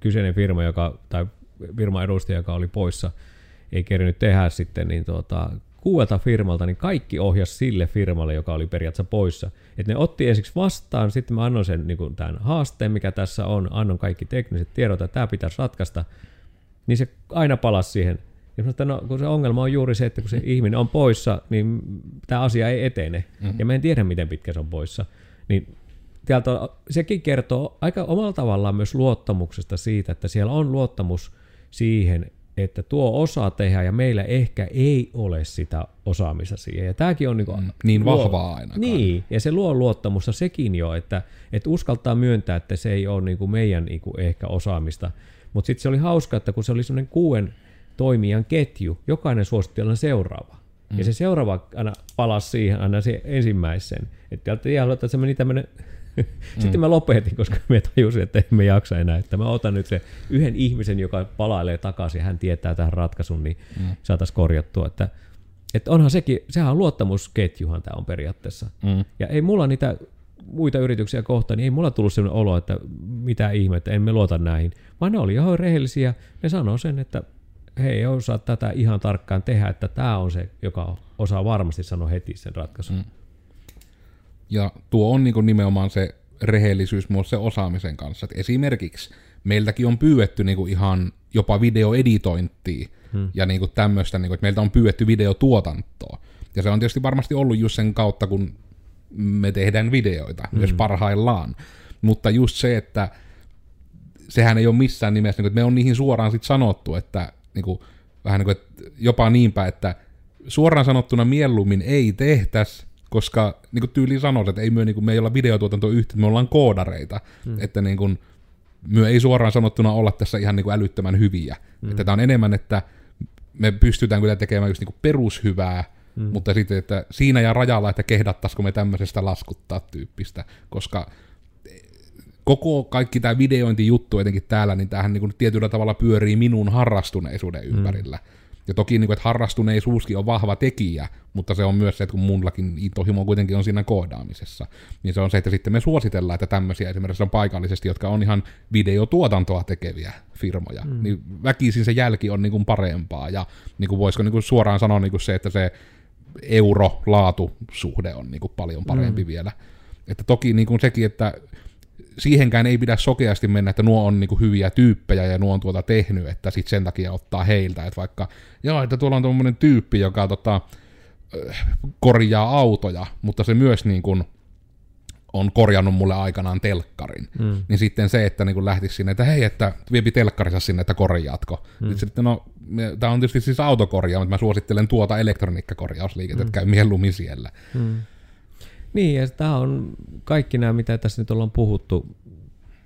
kyseinen firma, joka, tai firman edustaja, joka oli poissa, ei kerinyt tehdä sitten, niin tuota, kuuelta firmalta, niin kaikki ohjas sille firmalle, joka oli periaatteessa poissa. Et ne otti ensiksi vastaan, sitten mä annoin sen niin tämän haasteen, mikä tässä on, annon kaikki tekniset tiedot, että tämä pitäisi ratkaista, niin se aina palasi siihen ja sanoin, että no, kun se ongelma on juuri se, että kun se ihminen on poissa, niin tämä asia ei etene. Mm-hmm. Ja me en tiedä, miten pitkä se on poissa. Niin täältä sekin kertoo aika omalla tavallaan myös luottamuksesta siitä, että siellä on luottamus siihen, että tuo osaa tehdä ja meillä ehkä ei ole sitä osaamista siihen. Ja tämäkin on niin, kuin, mm, niin vahvaa aina. Niin, ja se luo luottamusta sekin jo, että, että uskaltaa myöntää, että se ei ole niin kuin meidän niin kuin ehkä osaamista. Mutta sitten se oli hauska, että kun se oli semmoinen kuuden toimijan ketju, jokainen suositti aina seuraava. Mm. Ja se seuraava aina palasi siihen aina se ensimmäisen. Että että se meni tämmöinen <laughs> Sitten mm. mä lopetin, koska me tajusin, että emme jaksa enää. Että mä otan nyt se yhden ihmisen, joka palailee takaisin, hän tietää tähän ratkaisun, niin mm. saataisiin korjattua. Että, että onhan sekin, sehän on luottamusketjuhan tämä on periaatteessa. Mm. Ja ei mulla niitä muita yrityksiä kohtaan, niin ei mulla tullut sellainen olo, että mitä ihmettä, emme luota näihin. Vaan ne oli ihan rehellisiä, ne sanoo sen, että he ei osaa tätä ihan tarkkaan tehdä, että tämä on se, joka osaa varmasti sanoa heti sen ratkaisun. Mm. Ja tuo on niin nimenomaan se rehellisyys myös se osaamisen kanssa. Et esimerkiksi meiltäkin on pyydetty niin ihan jopa videoeditointia hmm. ja niin tämmöistä, niin että meiltä on pyydetty videotuotantoa. Ja se on tietysti varmasti ollut just sen kautta, kun me tehdään videoita, hmm. myös parhaillaan. Mutta just se, että sehän ei ole missään nimessä, niin että me on niihin suoraan sit sanottu, että niin kuin, vähän niin kuin, että jopa niinpä, että suoraan sanottuna mieluummin ei tehtäisi, koska niin kuin tyyliin sanoit, että ei myö, niin kuin, me ei olla videotuotanto yhtä, me ollaan koodareita, hmm. että niin kuin, myö ei suoraan sanottuna olla tässä ihan niin kuin älyttömän hyviä. Hmm. Että tämä on enemmän, että me pystytään kyllä tekemään just niin kuin perushyvää, hmm. mutta sitten, että siinä ja rajalla, että kehdattaisiko me tämmöisestä laskuttaa tyyppistä, koska koko kaikki tämä videointijuttu etenkin täällä, niin tämähän niin kuin tietyllä tavalla pyörii minun harrastuneisuuden mm. ympärillä. Ja toki niin kuin, että harrastuneisuuskin on vahva tekijä, mutta se on myös se, että kun mullakin intohimo kuitenkin on siinä koodaamisessa, niin se on se, että sitten me suositellaan, että tämmöisiä esimerkiksi on paikallisesti, jotka on ihan videotuotantoa tekeviä firmoja, mm. niin väkisin se jälki on niin kuin parempaa, ja niin kuin voisiko niin kuin suoraan sanoa niin kuin se, että se euro-laatu-suhde on niin kuin paljon parempi mm. vielä. Että toki niin kuin sekin, että siihenkään ei pidä sokeasti mennä, että nuo on niinku hyviä tyyppejä ja nuo on tuota tehnyt, että sitten sen takia ottaa heiltä, että vaikka, joo, että tuolla on tuommoinen tyyppi, joka tota, korjaa autoja, mutta se myös niin kuin, on korjannut mulle aikanaan telkkarin. Mm. Niin sitten se, että niin lähtisi sinne, että hei, että viepi telkkarissa sinne, että korjaatko. Mm. Sitten no, tämä on tietysti siis autokorjaa, mutta mä suosittelen tuota elektroniikkakorjausliikettä, mm. että käy mieluummin siellä. Mm. Niin, ja tämä on kaikki nämä, mitä tässä nyt ollaan puhuttu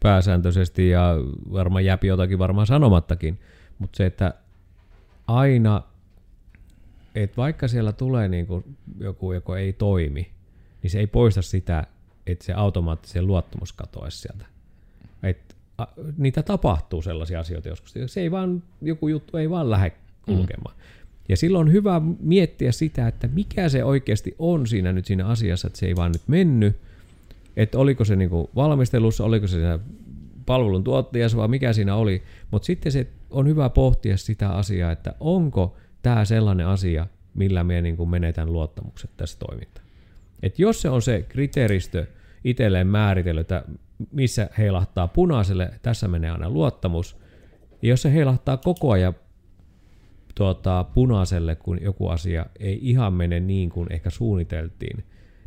pääsääntöisesti, ja varmaan jäpi jotakin varmaan sanomattakin, mutta se, että aina, että vaikka siellä tulee niin kuin joku, joka ei toimi, niin se ei poista sitä, että se automaattisen luottamus katoaisi sieltä. Et, a, niitä tapahtuu sellaisia asioita joskus. Se ei vaan, joku juttu ei vaan lähde kulkemaan. Mm. Ja silloin on hyvä miettiä sitä, että mikä se oikeasti on siinä nyt siinä asiassa, että se ei vaan nyt mennyt, että oliko se niinku valmistelussa, oliko se siinä palvelun tuottajassa vai mikä siinä oli, mutta sitten se on hyvä pohtia sitä asiaa, että onko tämä sellainen asia, millä me niin kuin menetän luottamukset tässä toimintaan. Et jos se on se kriteeristö itselleen määritellyt, että missä heilahtaa punaiselle, tässä menee aina luottamus, ja jos se heilahtaa koko ajan tuota, punaiselle, kun joku asia ei ihan mene niin kuin ehkä suunniteltiin,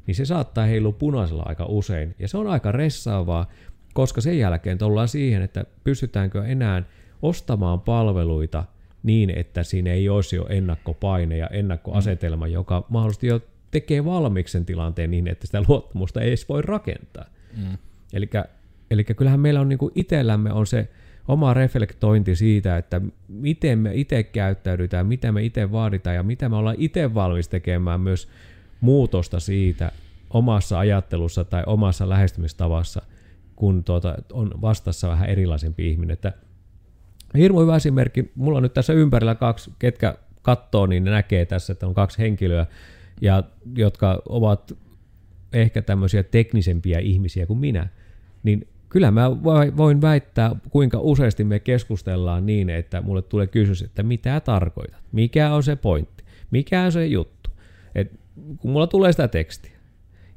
niin se saattaa heilua punaisella aika usein. Ja se on aika ressaavaa, koska sen jälkeen tullaan siihen, että pystytäänkö enää ostamaan palveluita niin, että siinä ei olisi jo ennakkopaine ja ennakkoasetelma, mm. joka mahdollisesti jo tekee valmiiksen tilanteen niin, että sitä luottamusta ei edes voi rakentaa. Mm. Eli kyllähän meillä on niin kuin itsellämme on se oma reflektointi siitä, että miten me itse käyttäydytään, mitä me itse vaaditaan ja mitä me ollaan itse valmis tekemään myös muutosta siitä omassa ajattelussa tai omassa lähestymistavassa, kun tuota, on vastassa vähän erilaisempi ihminen. Että hirmu hyvä esimerkki, mulla on nyt tässä ympärillä kaksi, ketkä katsoo, niin ne näkee tässä, että on kaksi henkilöä, ja, jotka ovat ehkä tämmöisiä teknisempiä ihmisiä kuin minä, niin kyllä mä voin väittää, kuinka useasti me keskustellaan niin, että mulle tulee kysymys, että mitä tarkoitat, mikä on se pointti, mikä on se juttu. Et kun mulla tulee sitä tekstiä,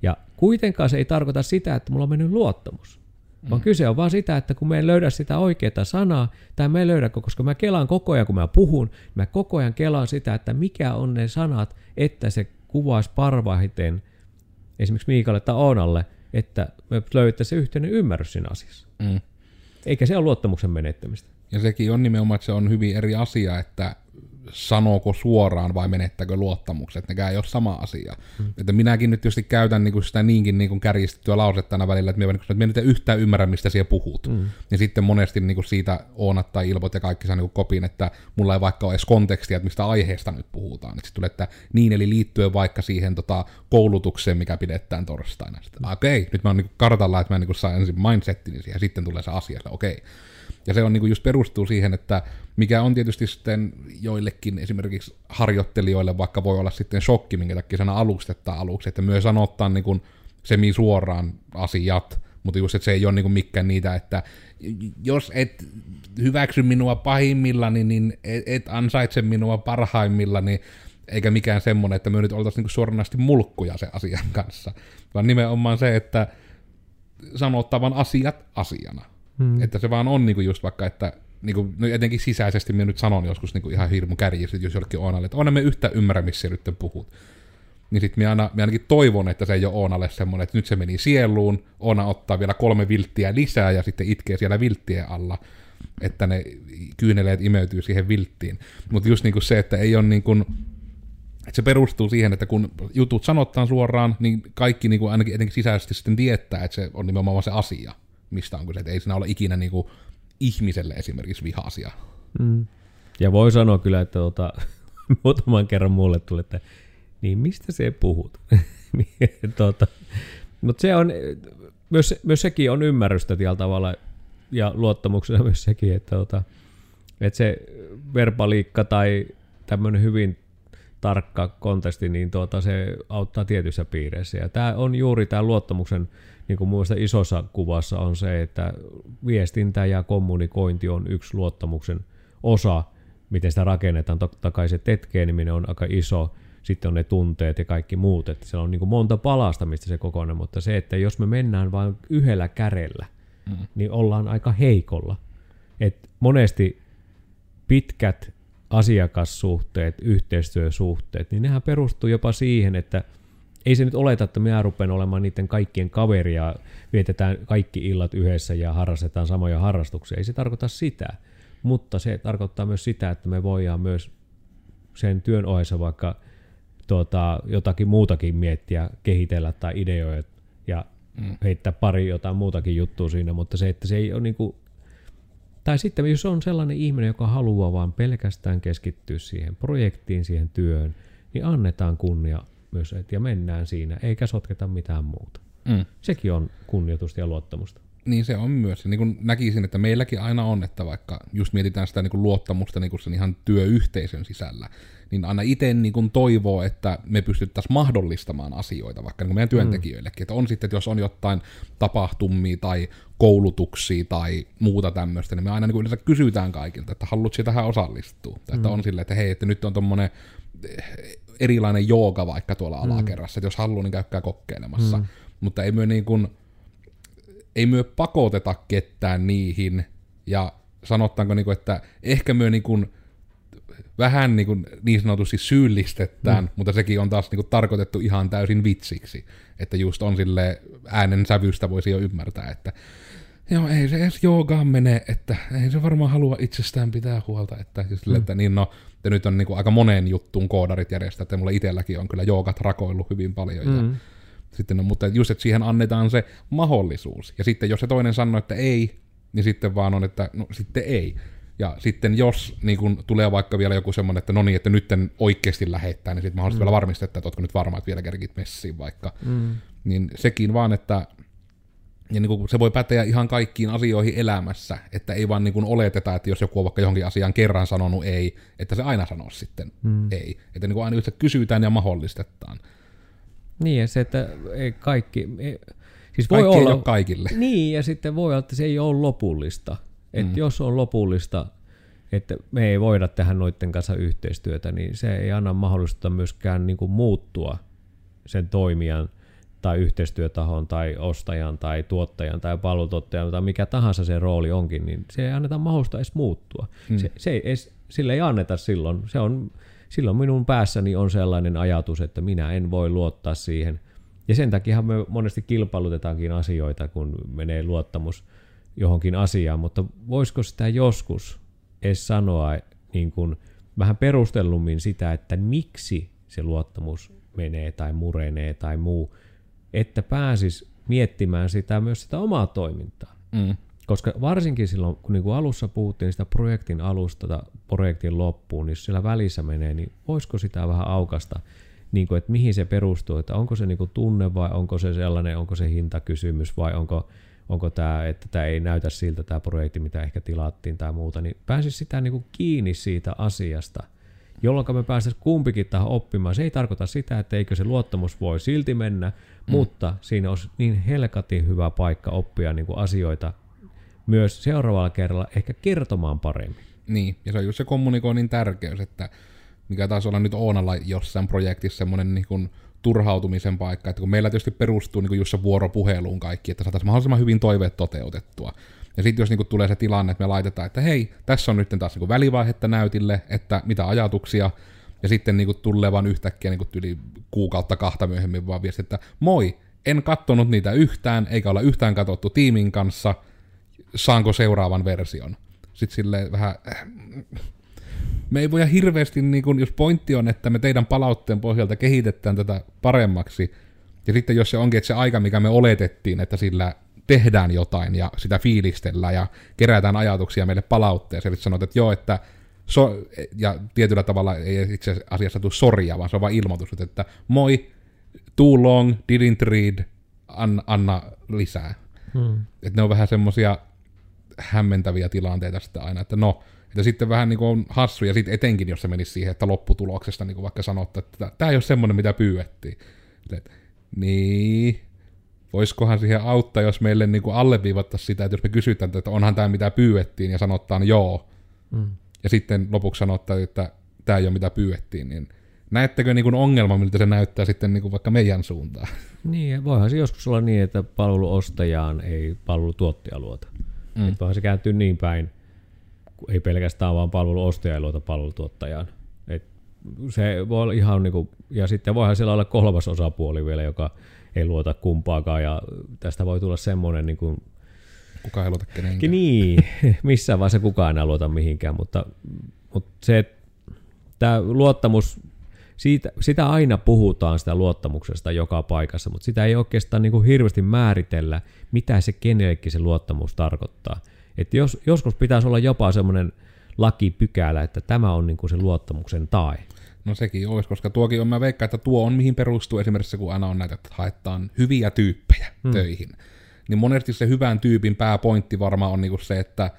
ja kuitenkaan se ei tarkoita sitä, että mulla on mennyt luottamus. Mm. Vaan kyse on vaan sitä, että kun me en löydä sitä oikeaa sanaa, tai me en löydä, koska mä kelaan koko ajan, kun mä puhun, mä koko ajan kelaan sitä, että mikä on ne sanat, että se kuvaisi parvaihiten esimerkiksi Miikalle tai Oonalle, että me löytäisiin yhteinen ymmärrys siinä asiassa. Mm. Eikä se ole luottamuksen menettämistä. Ja sekin on nimenomaan, että se on hyvin eri asia, että sanooko suoraan vai menettäkö luottamukset, nekään ei ole sama asia. Hmm. Että minäkin nyt tietysti käytän niinku sitä niinkin niinku kärjistettyä lausetta aina välillä, että minä, niinku, että nyt yhtään ymmärrä, mistä siellä puhut. Hmm. Ja sitten monesti niinku siitä Oonat tai Ilvot ja kaikki saa niinku kopin, että mulla ei vaikka ole edes kontekstia, että mistä aiheesta nyt puhutaan. Sitten tulee, että niin, eli liittyen vaikka siihen tota, koulutukseen, mikä pidetään torstaina. Sitten, okei, okay, nyt mä oon niinku kartalla, että mä niinku saan ensin mindsettini siihen, ja sitten tulee se asia, että okei. Okay ja se on niin kuin just perustuu siihen, että mikä on tietysti sitten joillekin esimerkiksi harjoittelijoille vaikka voi olla sitten shokki, minkä takia sana alustettaa aluksi, että myös sanottaa niin kuin semi-suoraan asiat, mutta just, että se ei ole niin mikään niitä, että jos et hyväksy minua pahimmillani, niin et, et ansaitse minua parhaimmillani, eikä mikään semmoinen, että me nyt oltaisiin niin suoranaisesti mulkkuja se asian kanssa, vaan nimenomaan se, että sanottavan asiat asiana. Hmm. Että se vaan on niinku just vaikka, että niinku, no etenkin sisäisesti minä nyt sanon joskus niinku ihan hirmu kärjistä, jos jollekin Oonalle, että on me yhtä ymmärrä, missä nyt puhut. Niin sitten minä, aina, minä ainakin toivon, että se ei ole Oonalle semmoinen, että nyt se meni sieluun, Oona ottaa vielä kolme vilttiä lisää ja sitten itkee siellä vilttien alla, että ne kyyneleet imeytyy siihen vilttiin. Mutta just niinku se, että ei ole niinku, että se perustuu siihen, että kun jutut sanotaan suoraan, niin kaikki niinku ainakin etenkin sisäisesti sitten tietää, että se on nimenomaan se asia mistä on kyse, että ei siinä ole ikinä niin kuin ihmiselle esimerkiksi vihasia. Mm. Ja voi sanoa kyllä, että tuota, <laughs> muutaman kerran mulle tuli, että niin mistä se puhut? <laughs> tuota, mutta se on, myös, myös sekin on ymmärrystä tällä tavalla ja luottamuksena myös sekin, että, tuota, että se verbaliikka tai tämmöinen hyvin tarkka kontesti, niin tuota, se auttaa tietyissä piireissä. Ja tämä on juuri tämä luottamuksen niin kuin muista isossa kuvassa on se, että viestintä ja kommunikointi on yksi luottamuksen osa, miten sitä rakennetaan. Totta kai se tetkeeniminen on aika iso, sitten on ne tunteet ja kaikki muut, että se on niin kuin monta palasta, mistä se kokoinen, mutta se, että jos me mennään vain yhdellä kärellä, mm. niin ollaan aika heikolla. Et monesti pitkät asiakassuhteet, yhteistyösuhteet, niin nehän perustuu jopa siihen, että ei se nyt oleta, että minä rupean olemaan niiden kaikkien kaveria, vietetään kaikki illat yhdessä ja harrastetaan samoja harrastuksia. Ei se tarkoita sitä, mutta se tarkoittaa myös sitä, että me voidaan myös sen työn ohessa vaikka tuota, jotakin muutakin miettiä, kehitellä tai ideoja ja mm. heittää pari jotain muutakin juttua siinä, mutta se, että se ei ole niin kuin, tai sitten jos on sellainen ihminen, joka haluaa vaan pelkästään keskittyä siihen projektiin, siihen työhön, niin annetaan kunnia myös, ja mennään siinä, eikä sotketa mitään muuta. Mm. Sekin on kunnioitusta ja luottamusta. Niin se on myös. Niin kuin näkisin, että meilläkin aina on, että vaikka just mietitään sitä niin kuin luottamusta niin kuin sen ihan työyhteisön sisällä, niin aina itse niin kuin toivoo, että me pystyttäisiin mahdollistamaan asioita vaikka niin kuin meidän mm. työntekijöillekin. Mm. Että on sitten, että jos on jotain tapahtumia tai koulutuksia tai muuta tämmöistä, niin me aina niin kuin yleensä kysytään kaikilta, että haluatko tähän osallistua. Mm. Että on silleen, että hei, että nyt on tommonen erilainen jooga vaikka tuolla mm. alakerrassa, että jos haluaa, niin käykää kokeilemassa. Mm. Mutta ei myö niin kuin, ei myö pakoteta ketään niihin, ja sanottaanko, niin kuin, että ehkä myö niin kuin, vähän niin, kuin niin sanotusti syyllistetään, mm. mutta sekin on taas niin kuin tarkoitettu ihan täysin vitsiksi. Että just on sille äänen sävystä voisi jo ymmärtää, että joo, ei se edes joogaan mene, että ei se varmaan halua itsestään pitää huolta, että, just mm. että niin no, että nyt on niin kuin aika moneen juttuun koodarit järjestää, että mulla itselläkin on kyllä joogat rakoillut hyvin paljon, mm. ja sitten, no, mutta just, että siihen annetaan se mahdollisuus, ja sitten jos se toinen sanoo, että ei, niin sitten vaan on, että no sitten ei. Ja sitten jos niin kun tulee vaikka vielä joku semmoinen, että no niin, että nyt oikeasti lähettää, niin sitten mahdollisesti mm. vielä varmistettaa, että oletko nyt varma, että vielä kerkit messiin vaikka. Mm. Niin sekin vaan, että ja niin kuin se voi päteä ihan kaikkiin asioihin elämässä, että ei vaan niin kuin oleteta, että jos joku on vaikka johonkin asiaan kerran sanonut ei, että se aina sanoo sitten mm. ei. Että niin kuin aina just kysytään ja mahdollistetaan. Niin, ja se, että ei kaikki... Ei, siis voi kaikki olla, ei ole kaikille. Niin, ja sitten voi olla, että se ei ole lopullista. Että mm. jos on lopullista, että me ei voida tehdä noiden kanssa yhteistyötä, niin se ei anna mahdollista myöskään niin kuin muuttua sen toimijan tai yhteistyötahon tai ostajan tai tuottajan tai palvelutuottajan tai mikä tahansa se rooli onkin, niin se ei anneta mahdollista edes muuttua. Hmm. Se, se ei edes, sille ei anneta silloin. Se on, silloin minun päässäni on sellainen ajatus, että minä en voi luottaa siihen. Ja sen takia me monesti kilpailutetaankin asioita, kun menee luottamus johonkin asiaan, mutta voisiko sitä joskus edes sanoa niin kuin vähän perustellummin sitä, että miksi se luottamus menee tai murenee tai muu, että pääsis miettimään sitä myös sitä omaa toimintaa. Mm. Koska varsinkin silloin, kun niin kuin alussa puhuttiin sitä projektin alusta tai projektin loppuun, niin jos siellä välissä menee, niin voisiko sitä vähän aukasta, niin kuin, että mihin se perustuu, että onko se niin kuin tunne vai onko se sellainen, onko se hintakysymys vai onko onko tämä, että tämä ei näytä siltä tämä projekti, mitä ehkä tilattiin tai muuta, niin pääsisi sitä niin kuin kiinni siitä asiasta, jolloin me pääsisimme kumpikin tähän oppimaan. Se ei tarkoita sitä, että eikö se luottamus voi silti mennä, mm. mutta siinä olisi niin helkatin hyvä paikka oppia niin kuin asioita myös seuraavalla kerralla ehkä kertomaan paremmin. Niin, ja se on just se kommunikoinnin tärkeys, että mikä taas olla nyt Oonalla jossain projektissa semmoinen niin kuin turhautumisen paikka, että kun meillä tietysti perustuu niin just se vuoropuheluun kaikki, että saataisiin mahdollisimman hyvin toiveet toteutettua. Ja sitten jos niin tulee se tilanne, että me laitetaan, että hei, tässä on nyt taas niin välivaihetta näytille, että mitä ajatuksia, ja sitten niin tulee vaan yhtäkkiä niin yli kuukautta kahta myöhemmin vaan viesti, että moi, en kattonut niitä yhtään, eikä olla yhtään katsottu tiimin kanssa, saanko seuraavan version. Sitten silleen vähän, me ei voida hirveästi, niin kun, jos pointti on, että me teidän palautteen pohjalta kehitetään tätä paremmaksi, ja sitten jos se onkin, että se aika, mikä me oletettiin, että sillä tehdään jotain ja sitä fiilistellään ja kerätään ajatuksia meille palautteeseen, eli sanot, että joo, että so, ja tietyllä tavalla ei itse asiassa tule soria, vaan se on vain ilmoitus, että moi, too long, didn't read, anna, anna lisää. Hmm. Että ne on vähän semmoisia hämmentäviä tilanteita sitten aina, että no, ja sitten vähän niin kuin on hassu, ja sitten etenkin, jos se menisi siihen, että lopputuloksesta niin kuin vaikka sanottu, että tämä ei ole semmoinen, mitä pyydettiin. Niin, voisikohan siihen auttaa, jos meille niin kuin alleviivattaisiin sitä, että jos me kysytään, että onhan tämä mitä pyydettiin, ja sanotaan joo, mm. ja sitten lopuksi sanotaan, että tämä ei ole mitä pyydettiin, niin näettekö niin kuin ongelma, miltä se näyttää sitten niin kuin vaikka meidän suuntaan? Niin, voihan se joskus olla niin, että palveluostajaan ei palvelutuottaja luota. Mm. Että voihan se kääntyy niin päin, ei pelkästään vaan palveluostaja ei luota palvelutuottajaan. Et se voi olla ihan niin kuin, ja sitten voihan siellä olla kolmas osapuoli vielä, joka ei luota kumpaakaan ja tästä voi tulla semmoinen niin kuin, Kuka ei luota kenenkään. niin, <laughs> missään vaiheessa kukaan enää luota mihinkään, mutta, mutta se, tämä luottamus, siitä, sitä aina puhutaan sitä luottamuksesta joka paikassa, mutta sitä ei oikeastaan niin kuin hirveästi määritellä, mitä se kenellekin se luottamus tarkoittaa. Että jos, joskus pitäisi olla jopa semmoinen lakipykälä, että tämä on niin kuin se luottamuksen tae. No sekin olisi, koska tuokin on, mä veikkaan, että tuo on mihin perustuu esimerkiksi kun aina on näitä, että haetaan hyviä tyyppejä hmm. töihin. Niin monesti se hyvän tyypin pääpointti varmaan on niinku se, että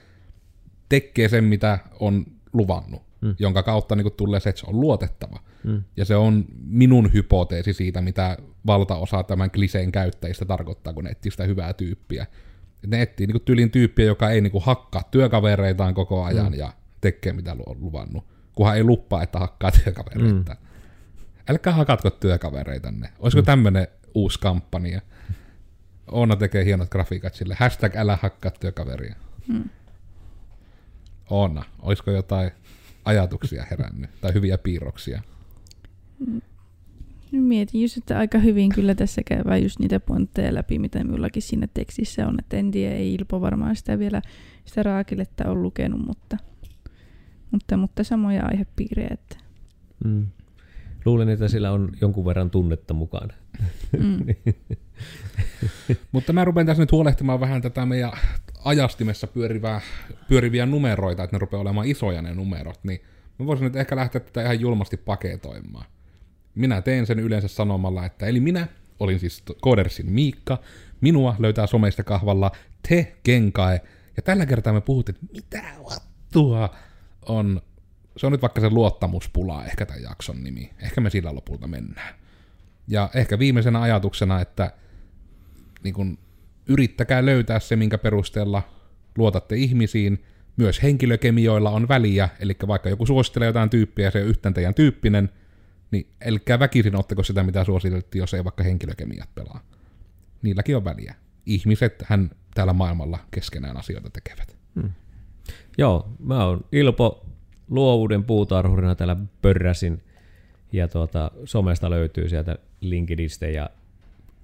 tekee sen, mitä on luvannut, hmm. jonka kautta niinku tulee se, että se on luotettava. Hmm. Ja se on minun hypoteesi siitä, mitä valtaosa tämän kliseen käyttäjistä tarkoittaa, kun etsii sitä hyvää tyyppiä. Et ne etsii niinku tyylin tyyppiä, joka ei niinku hakkaa työkavereitaan koko ajan hmm. ja tekee mitä on luvannut kunhan ei luppaa, että hakkaa työkavereita. Mm. Älkää hakatko työkavereitanne. Olisiko mm. tämmöinen uusi kampanja? Oona tekee hienot grafiikat sille. Hashtag älä hakkaa työkaveria. Mm. Oona, olisiko jotain ajatuksia herännyt tai hyviä piirroksia? Mm. Mietin just, että aika hyvin kyllä tässä käydään just niitä pointteja läpi, mitä minullakin siinä tekstissä on. Että en tiedä, ei Ilpo varmaan sitä vielä sitä raakiletta on lukenut, mutta mutta, mutta samoja aihepiirejä. Että. Mm. Luulen, että sillä on jonkun verran tunnetta mukana. Mm. <laughs> mutta mä rupean tässä nyt huolehtimaan vähän tätä meidän ajastimessa pyörivää, pyöriviä numeroita, että ne rupeaa olemaan isoja ne numerot, niin mä voisin nyt ehkä lähteä tätä ihan julmasti paketoimaan. Minä teen sen yleensä sanomalla, että eli minä olin siis Kodersin Miikka, minua löytää someista kahvalla te Genkae, ja tällä kertaa me puhuttiin, että mitä vattua on, se on nyt vaikka se luottamuspula ehkä tämän jakson nimi. Ehkä me sillä lopulta mennään. Ja ehkä viimeisenä ajatuksena, että niin kun, yrittäkää löytää se, minkä perusteella luotatte ihmisiin. Myös henkilökemioilla on väliä, eli vaikka joku suosittelee jotain tyyppiä ja se on yhtään teidän tyyppinen, niin älkää väkisin ottako sitä, mitä suositeltiin, jos ei vaikka henkilökemiat pelaa. Niilläkin on väliä. Ihmiset hän täällä maailmalla keskenään asioita tekevät. Hmm. Joo, mä oon Ilpo luovuuden puutarhurina täällä pörräsin. Ja tuota, somesta löytyy sieltä LinkedInistä ja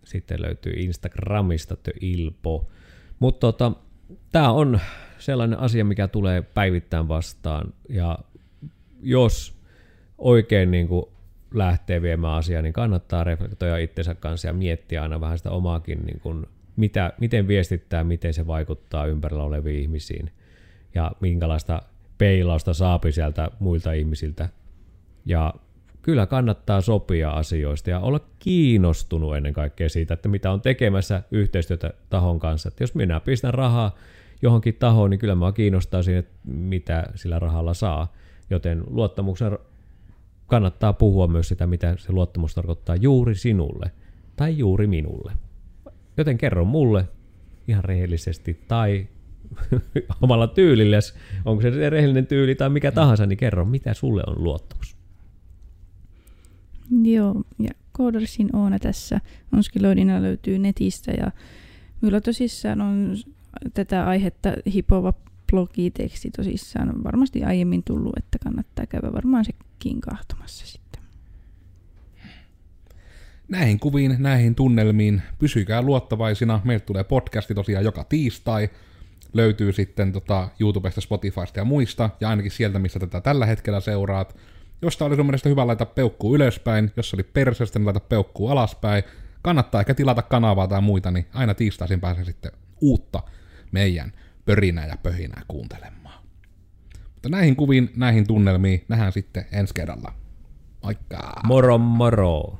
sitten löytyy Instagramista The Ilpo. Mutta tota, tämä on sellainen asia, mikä tulee päivittäin vastaan. Ja jos oikein niin kuin lähtee viemään asiaa, niin kannattaa reflektoida itsensä kanssa ja miettiä aina vähän sitä omaakin, niin kuin, mitä, miten viestittää, miten se vaikuttaa ympärillä oleviin ihmisiin – ja minkälaista peilausta saapi sieltä muilta ihmisiltä. Ja kyllä kannattaa sopia asioista ja olla kiinnostunut ennen kaikkea siitä, että mitä on tekemässä yhteistyötä tahon kanssa. Että jos minä pistän rahaa johonkin tahoon, niin kyllä mä kiinnostaa siinä, että mitä sillä rahalla saa. Joten luottamuksen kannattaa puhua myös sitä, mitä se luottamus tarkoittaa juuri sinulle tai juuri minulle. Joten kerro mulle ihan rehellisesti tai <laughs> omalla tyylilles, onko se rehellinen tyyli tai mikä tahansa, niin kerro, mitä sulle on luottamus. Joo, ja Codersin Oona tässä Onskiloidina löytyy netistä ja minulla tosissaan on tätä aihetta hipova blogiteksti tosissaan on varmasti aiemmin tullut, että kannattaa käydä varmaan sekin kahtomassa sitten. Näihin kuviin, näihin tunnelmiin, pysykää luottavaisina. Meiltä tulee podcasti tosiaan joka tiistai löytyy sitten tota YouTubesta, Spotifysta ja muista, ja ainakin sieltä, missä tätä tällä hetkellä seuraat. Josta oli sun mielestä hyvä laittaa peukkuu ylöspäin, jos oli perseestä, niin laita peukkuu alaspäin. Kannattaa ehkä tilata kanavaa tai muita, niin aina tiistaisin pääsee sitten uutta meidän pörinää ja pöhinää kuuntelemaan. Mutta näihin kuviin, näihin tunnelmiin nähdään sitten ensi kerralla. Moikka! Moro moro!